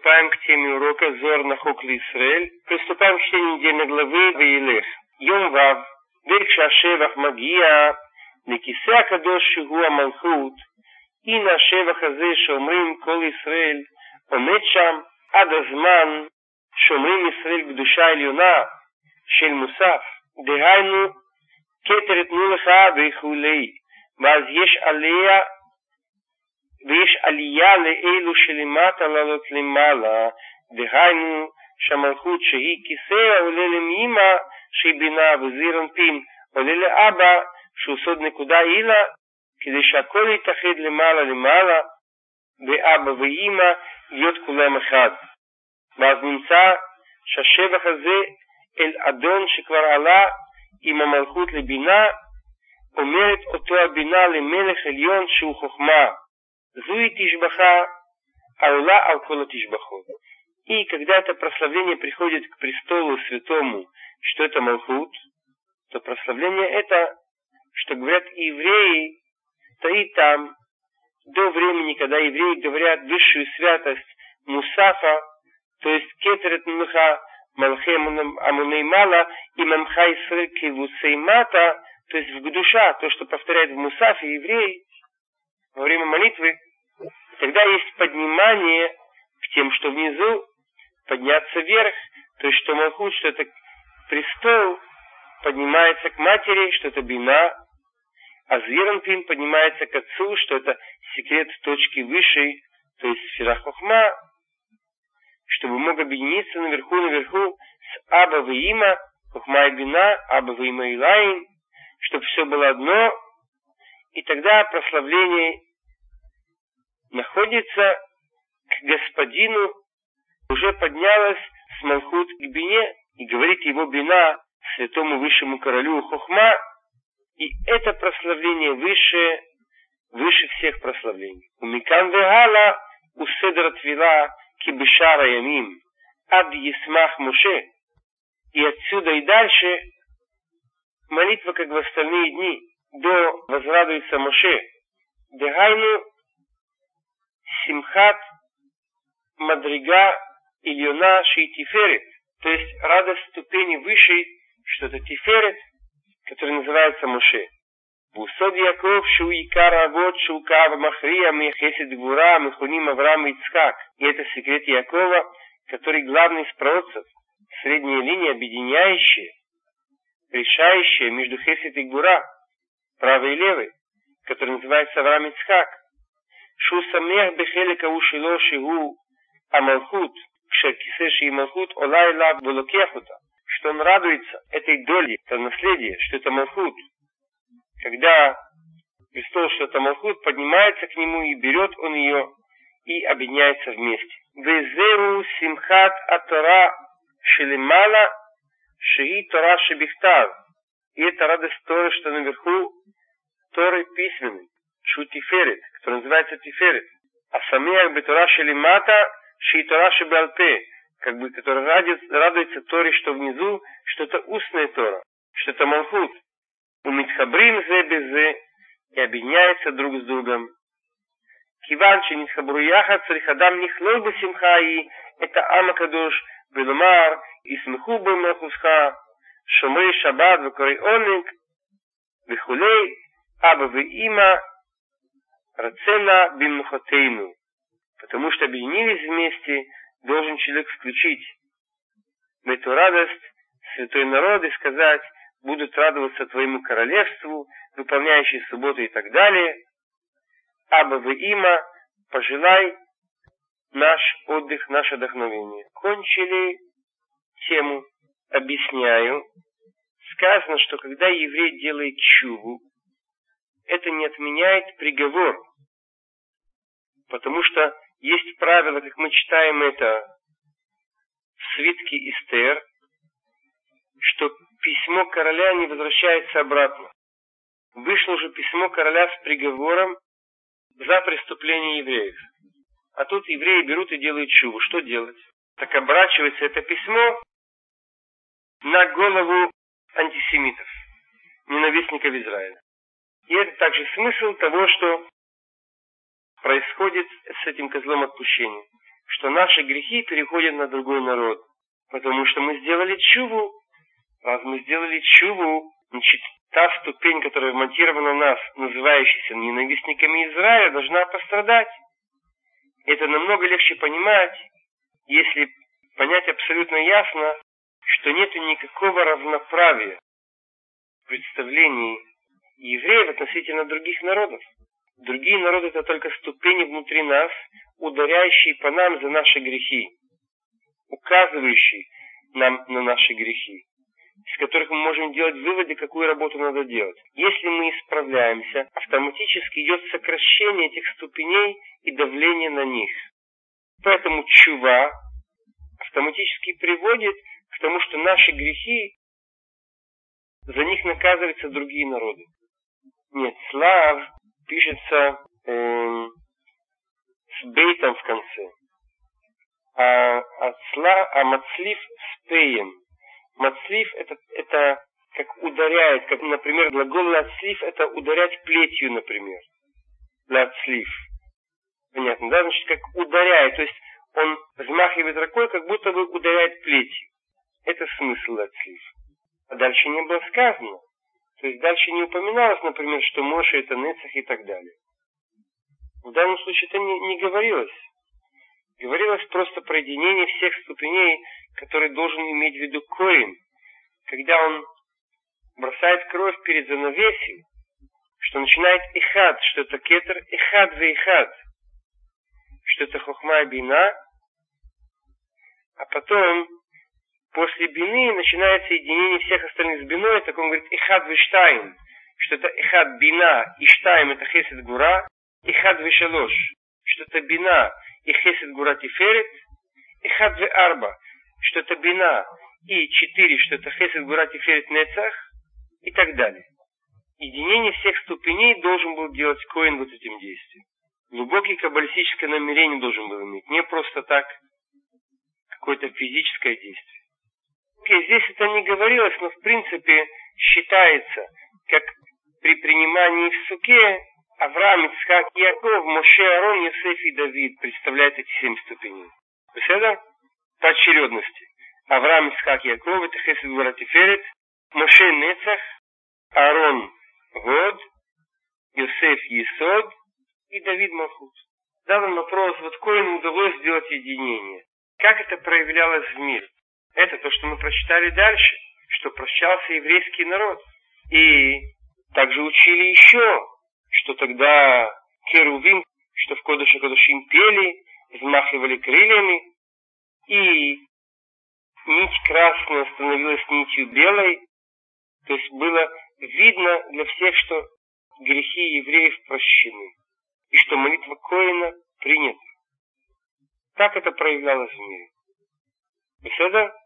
приступаем к теме урока Зор на Хокли Исраэль. Приступаем к чтению недельной главы Ваилех. Йом Вав, Бек Шашевах Магия, לכיסא הקדוש שהוא המלכות, הנה השבח הזה שאומרים כל ישראל עומד שם עד הזמן שאומרים ישראל קדושה עליונה של מוסף, דהיינו כתר יתנו לך וכולי, ואז יש עליה ויש עלייה לאלו שלמטה לעלות למעלה, דהיינו שהמלכות שהיא כיסא עולה למימה שהיא בינה וזיר אנפין עולה לאבא שהוא סוד נקודה הילה כדי שהכל יתאחד למעלה למעלה ואבא ואימא להיות כולם אחד. ואז נמצא שהשבח הזה אל אדון שכבר עלה עם המלכות לבינה אומרת אותו הבינה למלך עליון שהוא חוכמה. Зуи Тишбаха Алла Алкола Тишбахот. И когда это прославление приходит к престолу святому, что это Малхут, то прославление это, что говорят евреи, то и там, до времени, когда евреи говорят высшую святость Мусафа, то есть Кетерет Муха, Малхе Амунеймала и Мамха Исрекивусеймата, то есть в душа, то, что повторяет в Мусафе евреи, во время молитвы, тогда есть поднимание к тем, что внизу, подняться вверх, то есть что Малхут, что это престол, поднимается к матери, что это бина, а Зверанпин поднимается к отцу, что это секрет точки высшей, то есть сфера хохма, чтобы мог объединиться наверху, наверху с Аба Ваима, Хохма и Бина, Аба Ваима и Лайн, чтобы все было одно, и тогда прославление находится к господину, уже поднялась с Малхут к Бине и говорит его Бина святому высшему королю Хохма, и это прославление высшее, выше всех прославлений. У Микан Вегала у Седра Твила Кибишара Ямим Ад Есмах Муше. И отсюда и дальше молитва, как в остальные дни, до возрадуется Моше. Дегайну Симхат Мадрига Ильона Шейтиферет, то есть радость ступени высшей, что это Тиферет, который называется Моше. Бусод Яков Шуикар Авод Шукав Махрия Мехесед Гура Мехуним Авраам Ицхак. И это секрет Якова, который главный из пророков, средняя линия, объединяющая, решающая между Хесед и Гура, правой и левой, который называется Авраам Ицхак. שהוא שמח בחלק ההוא שלו שהוא המלכות, כשהכיסא שהיא מלכות עולה אליו ולוקח אותה. Что он радуется этой доле, это наследие, что это Малхут. Когда престол, что это Малхут, поднимается к нему и берет он ее и объединяется вместе. Везеру симхат атора шелемала шии тора шебихтав. И это радость Торы, что наверху Торы письменной. Шутиферет, который называется Тиферет. А Самиях Бетура Шелимата Шитора Шебалпе, как бы, который радуется, радуется Торе, что внизу что-то устная Тора, что-то Малхут. У Митхабрим зе безе и объединяется друг с другом. Киван Нитхабруяха Царихадам Нихлой Басимхаи это Амакадуш Белумар Исмху Бамахусха Шумрей Шабад Вакарей Оник Вихулей Аба Виима Рацена бимнухатейну. Потому что объединились вместе, должен человек включить эту радость святой народ и сказать, будут радоваться твоему королевству, выполняющие субботу и так далее. Аба в има, пожелай наш отдых, наше вдохновение. Кончили тему, объясняю. Сказано, что когда еврей делает чуву, это не отменяет приговор. Потому что есть правило, как мы читаем это в свитке Истер, что письмо короля не возвращается обратно. Вышло же письмо короля с приговором за преступление евреев. А тут евреи берут и делают чуву. Что делать? Так оборачивается это письмо на голову антисемитов, ненавистников Израиля. И это также смысл того, что происходит с этим козлом отпущения. что наши грехи переходят на другой народ. Потому что мы сделали чуву. Раз мы сделали чуву, значит, та ступень, которая вмонтирована на нас, называющаяся ненавистниками Израиля, должна пострадать. Это намного легче понимать, если понять абсолютно ясно, что нет никакого равноправия в представлении евреев относительно других народов. Другие народы это только ступени внутри нас, ударяющие по нам за наши грехи, указывающие нам на наши грехи, из которых мы можем делать выводы, какую работу надо делать. Если мы исправляемся, автоматически идет сокращение этих ступеней и давление на них. Поэтому чува автоматически приводит к тому, что наши грехи, за них наказываются другие народы. Нет, слав пишется э, с бейтом в конце. А, а, сла, а мацлив с пеем. Мацлив это, это как ударяет, как, например, глагол лацлив это ударять плетью, например. Лацлив. Понятно, да? Значит, как ударяет. То есть он взмахивает рукой, как будто бы ударяет плетью. Это смысл лацлив. А дальше не было сказано. То есть дальше не упоминалось, например, что Моше это Нецах и так далее. В данном случае это не, не говорилось. Говорилось просто про единение всех ступеней, которые должен иметь в виду Коин, когда он бросает кровь перед занавесью, что начинает ихад, что это кетер ихад за ихад, что это хохма и бина, а потом после бины начинается единение всех остальных с биной, так он говорит ихад виштайм, что это ихад бина, и штайм это хесед гура, ихад вишалош, что это бина и хесед гура тиферет, ихад ве арба, что это бина и четыре, что это хесед гура тиферет нецах, и так далее. Единение всех ступеней должен был делать Коин вот этим действием. Глубокий каббалистическое намерение должен был иметь, не просто так какое-то физическое действие. Здесь это не говорилось, но в принципе считается, как при принимании в суке Авраам, Ицхак, Яков, Моше, Арон, Йосеф и Давид представляют эти семь ступеней. Это по очередности. Авраам, Ицхак, Яков, это Хесед Гуратиферет, Моше, Нецах, Арон, Год, Йосеф, Есод и Давид, Малхут. Задан вопрос, вот Коину удалось сделать единение. Как это проявлялось в мире? Это то, что мы прочитали дальше, что прощался еврейский народ. И также учили еще, что тогда Керувим, что в Кодыше Кодышим пели, взмахивали крыльями, и нить красная становилась нитью белой, то есть было видно для всех, что грехи евреев прощены, и что молитва Коина принята. Так это проявлялось в мире. Беседа?